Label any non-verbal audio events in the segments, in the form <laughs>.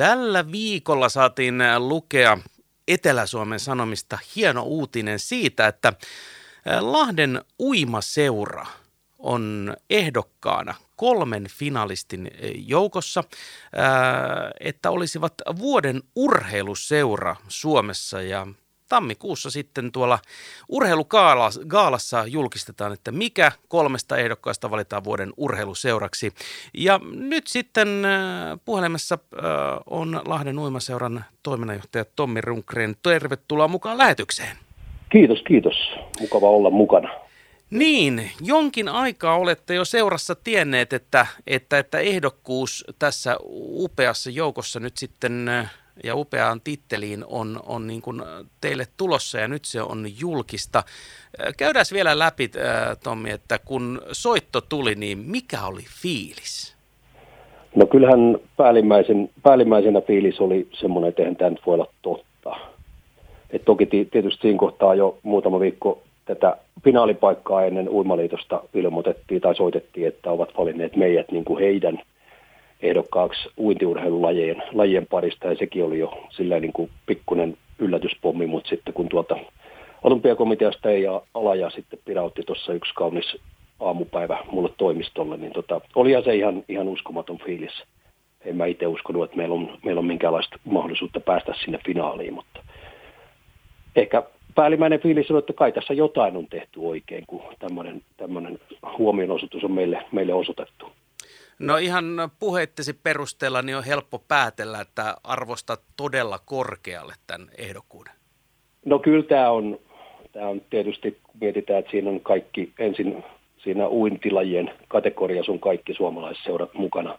Tällä viikolla saatiin lukea Etelä-Suomen Sanomista hieno uutinen siitä, että Lahden uimaseura on ehdokkaana kolmen finalistin joukossa, että olisivat vuoden urheiluseura Suomessa. Ja tammikuussa sitten tuolla urheilugaalassa julkistetaan, että mikä kolmesta ehdokkaasta valitaan vuoden urheiluseuraksi. Ja nyt sitten puhelimessa on Lahden uimaseuran toiminnanjohtaja Tommi Runkreen. Tervetuloa mukaan lähetykseen. Kiitos, kiitos. Mukava olla mukana. Niin, jonkin aikaa olette jo seurassa tienneet, että, että, että ehdokkuus tässä upeassa joukossa nyt sitten ja upeaan titteliin on, on niin kuin teille tulossa ja nyt se on julkista. Käydään vielä läpi, Tommi, että kun soitto tuli, niin mikä oli fiilis? No kyllähän päällimmäisen, päällimmäisenä fiilis oli semmoinen, että eihän tämä nyt voi olla totta. Et toki tietysti siinä kohtaa jo muutama viikko tätä finaalipaikkaa ennen Uimaliitosta ilmoitettiin tai soitettiin, että ovat valinneet meidät niin kuin heidän ehdokkaaksi uintiurheilulajien lajien parista ja sekin oli jo sillä niin kuin pikkuinen yllätyspommi, mutta sitten kun tuolta olympiakomiteasta ei ala ja sitten pirautti tuossa yksi kaunis aamupäivä mulle toimistolle, niin tota, olihan se ihan, ihan uskomaton fiilis. En mä itse uskonut, että meillä on, meillä on minkäänlaista mahdollisuutta päästä sinne finaaliin, mutta ehkä päällimmäinen fiilis on, että kai tässä jotain on tehty oikein, kun tämmöinen huomionosoitus on meille, meille osoitettu. No ihan puheittesi perusteella niin on helppo päätellä, että arvostat todella korkealle tämän ehdokkuuden. No kyllä tämä on, tämä on tietysti, kun mietitään, että siinä on kaikki, ensin siinä uintilajien kategoriassa on kaikki suomalaisseurat mukana.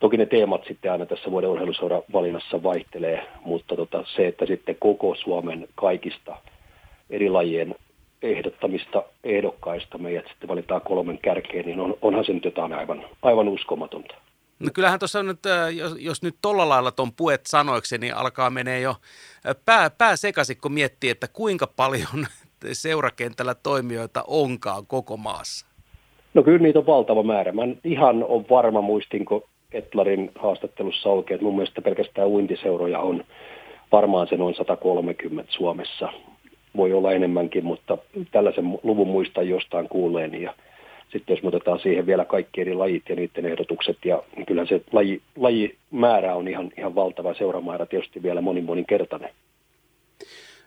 Toki ne teemat sitten aina tässä vuoden urheiluseura valinnassa vaihtelee, mutta tota, se, että sitten koko Suomen kaikista eri lajien ehdottamista ehdokkaista meidät sitten valitaan kolmen kärkeen, niin on, onhan se nyt jotain aivan, aivan uskomatonta. No kyllähän tuossa nyt, äh, jos, jos nyt tolla lailla tuon puet sanoiksi, niin alkaa menee jo äh, pää, pää sekaisin, kun miettii, että kuinka paljon <laughs> seurakentällä toimijoita onkaan koko maassa. No kyllä niitä on valtava määrä. Mä ihan on varma, muistinko Etlarin haastattelussa oikein, että mun mielestä pelkästään uintiseuroja on varmaan se noin 130 Suomessa voi olla enemmänkin, mutta tällaisen luvun muista jostain kuuleen ja sitten jos otetaan siihen vielä kaikki eri lajit ja niiden ehdotukset, ja kyllä se laji, lajimäärä on ihan, ihan valtava, seuramäärä tietysti vielä monin monin kertainen.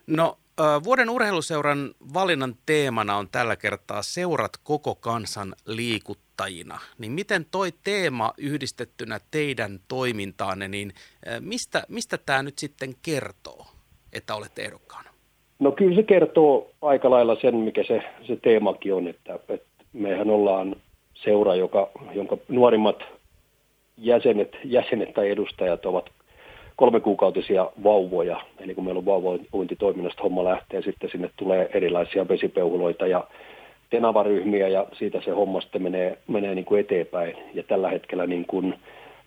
No vuoden urheiluseuran valinnan teemana on tällä kertaa seurat koko kansan liikuttajina. Niin miten toi teema yhdistettynä teidän toimintaanne, niin mistä, mistä tämä nyt sitten kertoo, että olette ehdokkaana? No kyllä se kertoo aika lailla sen, mikä se, se teemakin on, että, että mehän ollaan seura, joka, jonka nuorimmat jäsenet, jäsenet tai edustajat ovat kolme kuukautisia vauvoja. Eli kun meillä on vauvauintitoiminnasta homma lähtee, sitten sinne tulee erilaisia vesipeuhuloita ja tenavaryhmiä ja siitä se homma sitten menee, menee niin kuin eteenpäin. Ja tällä hetkellä niin kuin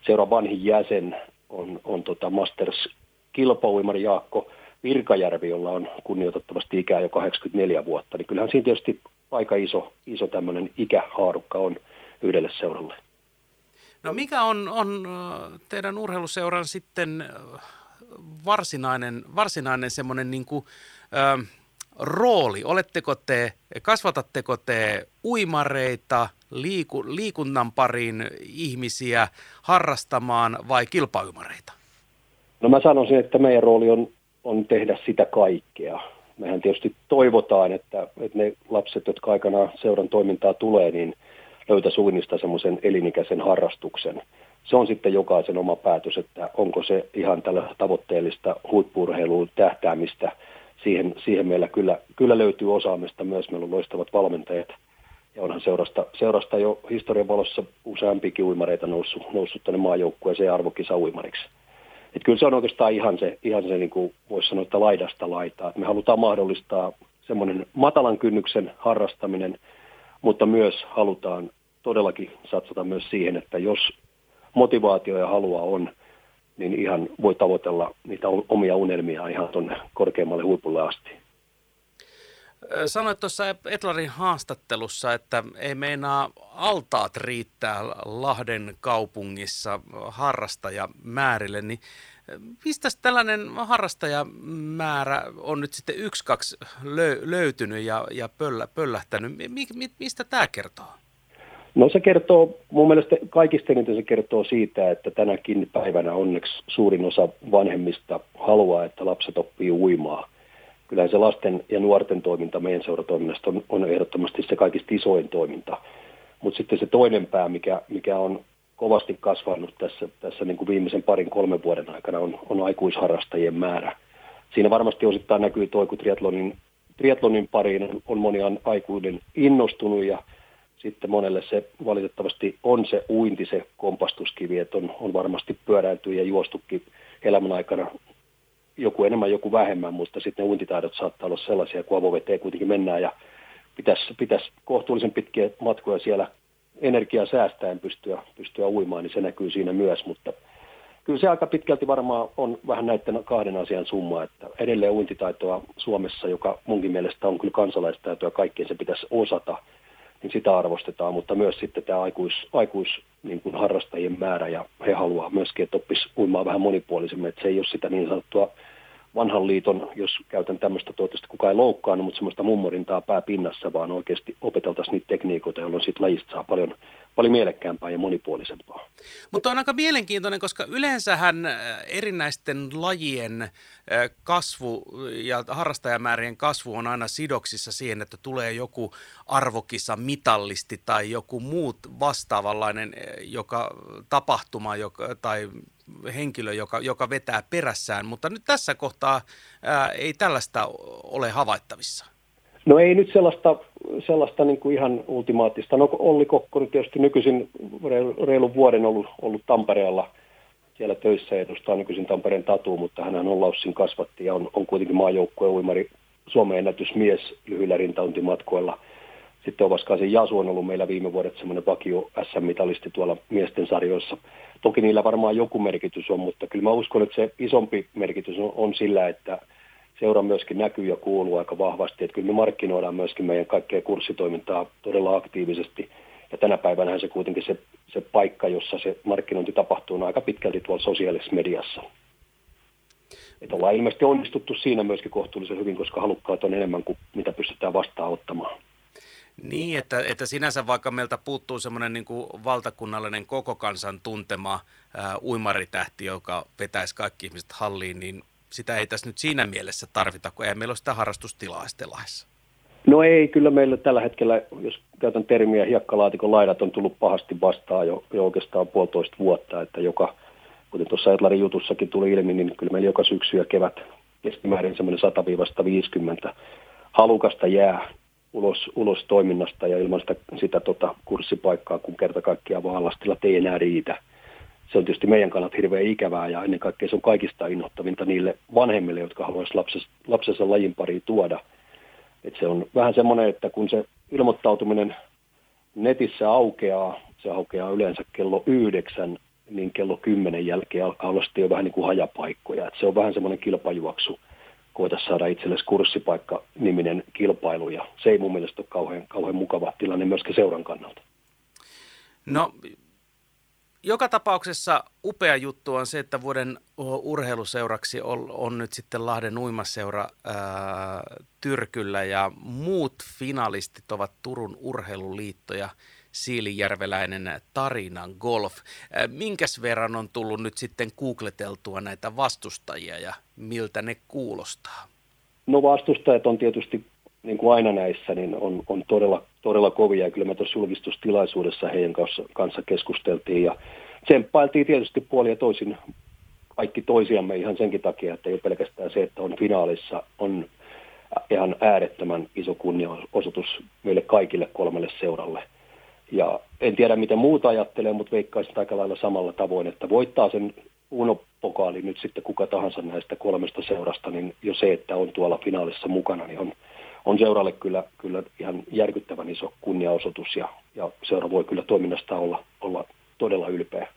seura vanhin jäsen on, on tota Masters kilpauimari Jaakko Virkajärvi, jolla on kunnioitettavasti ikää jo 84 vuotta, niin kyllähän siinä tietysti aika iso, iso tämmöinen ikähaarukka on yhdelle seuralle. No mikä on, on teidän urheiluseuran sitten varsinainen, varsinainen semmoinen niin kuin, ö, rooli? Oletteko te, kasvatatteko te uimareita, liiku, liikunnan pariin ihmisiä harrastamaan vai kilpailumareita? No mä sanoisin, että meidän rooli on on tehdä sitä kaikkea. Mehän tietysti toivotaan, että, että ne lapset, jotka aikanaan seuran toimintaa tulee, niin löytä suinnista semmoisen elinikäisen harrastuksen. Se on sitten jokaisen oma päätös, että onko se ihan tällä tavoitteellista huippurheiluun tähtäämistä. Siihen, siihen meillä kyllä, kyllä löytyy osaamista myös. Meillä on loistavat valmentajat ja onhan seurasta, seurasta jo historian valossa useampikin uimareita noussut, noussut tänne maajoukkueeseen arvokisa uimariksi. Että kyllä se on oikeastaan ihan se, ihan se niin kuin voisi sanoa, että laidasta laitaa. Että me halutaan mahdollistaa semmoinen matalan kynnyksen harrastaminen, mutta myös halutaan todellakin satsata myös siihen, että jos motivaatio ja halua on, niin ihan voi tavoitella niitä omia unelmia ihan tuonne korkeammalle huipulle asti. Sanoit tuossa Etlarin haastattelussa, että ei meinaa altaat riittää Lahden kaupungissa harrastajamäärille, niin mistä tällainen harrastajamäärä on nyt sitten yksi, kaksi löytynyt ja, ja pöllä, pöllähtänyt? Mi, mi, mistä tämä kertoo? No se kertoo, mun mielestä kaikista eniten se kertoo siitä, että tänäkin päivänä onneksi suurin osa vanhemmista haluaa, että lapset oppii uimaa. Kyllähän se lasten ja nuorten toiminta meidän seuratoiminnasta on, on ehdottomasti se kaikista isoin toiminta. Mutta sitten se toinen pää, mikä, mikä on kovasti kasvanut tässä, tässä niin kuin viimeisen parin kolmen vuoden aikana, on, on aikuisharrastajien määrä. Siinä varmasti osittain näkyy toi, kun triatlonin, triatlonin pariin on, on moni aikuinen innostunut ja sitten monelle se valitettavasti on se uinti, se kompastuskivi, että on, on varmasti pyöräilty ja juostukin elämän aikana joku enemmän, joku vähemmän, mutta sitten ne uintitaidot saattaa olla sellaisia, kun avoveteen kuitenkin mennään ja pitäisi, pitäisi kohtuullisen pitkiä matkoja siellä energiaa säästäen pystyä, pystyä uimaan, niin se näkyy siinä myös, mutta kyllä se aika pitkälti varmaan on vähän näiden kahden asian summa, että edelleen uintitaitoa Suomessa, joka munkin mielestä on kyllä kansalaistaitoa, kaikkien se pitäisi osata – niin sitä arvostetaan, mutta myös sitten tämä aikuis, aikuis niin kuin harrastajien määrä ja he haluaa myöskin, että oppisi uimaan vähän monipuolisemmin, että se ei ole sitä niin sanottua vanhan liiton, jos käytän tämmöistä, toivottavasti kukaan ei loukkaannut, mutta semmoista mummorintaa pääpinnassa, vaan oikeasti opeteltaisiin niitä tekniikoita, jolloin siitä lajista saa paljon, paljon mielekkäämpää ja monipuolisempaa. Mutta on aika mielenkiintoinen, koska yleensähän äh, erinäisten lajien äh, kasvu ja harrastajamäärien kasvu on aina sidoksissa siihen, että tulee joku arvokisa mitallisti tai joku muut vastaavanlainen äh, joka, tapahtuma joka, tai henkilö, joka, joka vetää perässään, mutta nyt tässä kohtaa ää, ei tällaista ole havaittavissa. No ei nyt sellaista, sellaista niin kuin ihan ultimaattista. No Olli Kokko nyt tietysti nykyisin reilun vuoden ollut, ollut Tampereella siellä töissä edustaa nykyisin Tampereen tatu, mutta hän on Laussin kasvatti ja on, on kuitenkin maajoukkueen uimari Suomen ennätysmies lyhyillä rintauntimatkoilla. Sitten Ovaskaisen Jasu on ollut meillä viime vuodet semmoinen vakio SM-mitalisti tuolla miesten sarjoissa. Toki niillä varmaan joku merkitys on, mutta kyllä mä uskon, että se isompi merkitys on, on sillä, että seura myöskin näkyy ja kuuluu aika vahvasti. Että kyllä me markkinoidaan myöskin meidän kaikkea kurssitoimintaa todella aktiivisesti. Ja tänä päivänä se kuitenkin se, se paikka, jossa se markkinointi tapahtuu, on aika pitkälti tuolla sosiaalisessa mediassa. Että ollaan ilmeisesti onnistuttu siinä myöskin kohtuullisen hyvin, koska halukkaat on enemmän kuin mitä pystytään vastaanottamaan. Niin, että, että sinänsä vaikka meiltä puuttuu semmoinen niin valtakunnallinen koko kansan tuntema ää, uimaritähti, joka vetäisi kaikki ihmiset halliin, niin sitä ei tässä nyt siinä mielessä tarvita, kun ei meillä ole sitä harrastustilaa laissa. No ei, kyllä meillä tällä hetkellä, jos käytän termiä, hiekkalaatikon laidat on tullut pahasti vastaan jo, jo oikeastaan puolitoista vuotta, että joka, kuten tuossa Etlarin jutussakin tuli ilmi, niin kyllä meillä joka syksy ja kevät keskimäärin semmoinen 100-50 halukasta jää ulos, ulos toiminnasta ja ilman sitä, sitä tota kurssipaikkaa, kun kerta kaikkiaan vaan ei enää riitä. Se on tietysti meidän kannalta hirveän ikävää ja ennen kaikkea se on kaikista innoittavinta niille vanhemmille, jotka haluaisivat lapsensa, lapsensa lajin pariin tuoda. Et se on vähän semmoinen, että kun se ilmoittautuminen netissä aukeaa, se aukeaa yleensä kello yhdeksän, niin kello kymmenen jälkeen alkaa olla sitten jo vähän niin kuin hajapaikkoja. Et se on vähän semmoinen kilpajuoksu voitaisiin saada itsellesi kurssipaikka-niminen kilpailu, ja se ei mun mielestä ole kauhean, kauhean mukava tilanne myöskään seuran kannalta. No, joka tapauksessa upea juttu on se, että vuoden urheiluseuraksi on, on nyt sitten Lahden uimaseura ää, Tyrkyllä ja muut finalistit ovat Turun urheiluliitto ja siilijärveläinen Tarinan Golf. Minkäs verran on tullut nyt sitten googleteltua näitä vastustajia ja miltä ne kuulostaa? No vastustajat on tietysti niin kuin aina näissä, niin on, on todella, todella kovia. Ja kyllä me tuossa julkistustilaisuudessa heidän kanssa, kanssa keskusteltiin ja tsemppailtiin tietysti puoli ja toisin kaikki toisiamme ihan senkin takia, että ei ole pelkästään se, että on finaalissa, on ihan äärettömän iso kunnianosoitus meille kaikille kolmelle seuralle – ja en tiedä, miten muuta ajattelee, mutta veikkaisin aika lailla samalla tavoin, että voittaa sen Uno-pokaali nyt sitten kuka tahansa näistä kolmesta seurasta, niin jo se, että on tuolla finaalissa mukana, niin on, on seuralle kyllä, kyllä ihan järkyttävän iso kunniaosoitus ja, ja seura voi kyllä toiminnasta olla, olla todella ylpeä.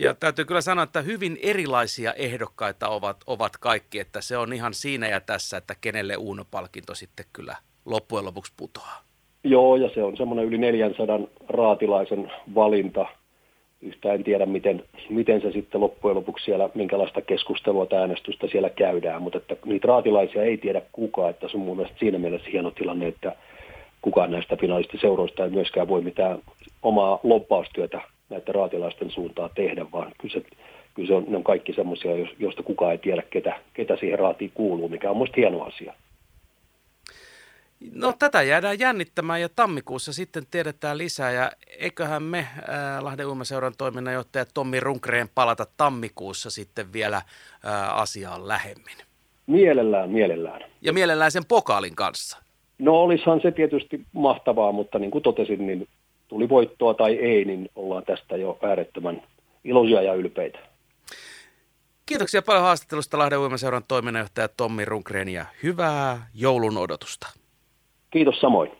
Ja täytyy kyllä sanoa, että hyvin erilaisia ehdokkaita ovat, ovat kaikki, että se on ihan siinä ja tässä, että kenelle Uuno-palkinto sitten kyllä loppujen lopuksi putoaa. Joo, ja se on semmoinen yli 400 raatilaisen valinta. Yhtä en tiedä, miten, miten se sitten loppujen lopuksi siellä, minkälaista keskustelua tai äänestystä siellä käydään, mutta että niitä raatilaisia ei tiedä kukaan, että se on mun mielestä siinä mielessä hieno tilanne, että kukaan näistä finalistiseuroista ei myöskään voi mitään omaa loppaustyötä näiden raatilaisten suuntaan tehdä, vaan kyllä, se, kyllä se on, ne on kaikki semmoisia, joista kukaan ei tiedä, ketä, ketä siihen raatiin kuuluu, mikä on mielestäni hieno asia. No tätä jäädään jännittämään ja tammikuussa sitten tiedetään lisää ja eiköhän me ää, Lahden Uimaseuran toiminnanjohtaja Tommi Runkreen palata tammikuussa sitten vielä ää, asiaan lähemmin. Mielellään, mielellään. Ja mielellään sen pokaalin kanssa. No olisihan se tietysti mahtavaa, mutta niin kuin totesin, niin tuli voittoa tai ei, niin ollaan tästä jo äärettömän iloisia ja ylpeitä. Kiitoksia paljon haastattelusta Lahden Uimaseuran toiminnanjohtaja Tommi Runkreen ja hyvää joulun odotusta. Kiitos samoin.